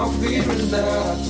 nothing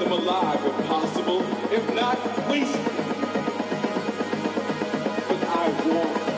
them alive if possible. If not, waste them. But I want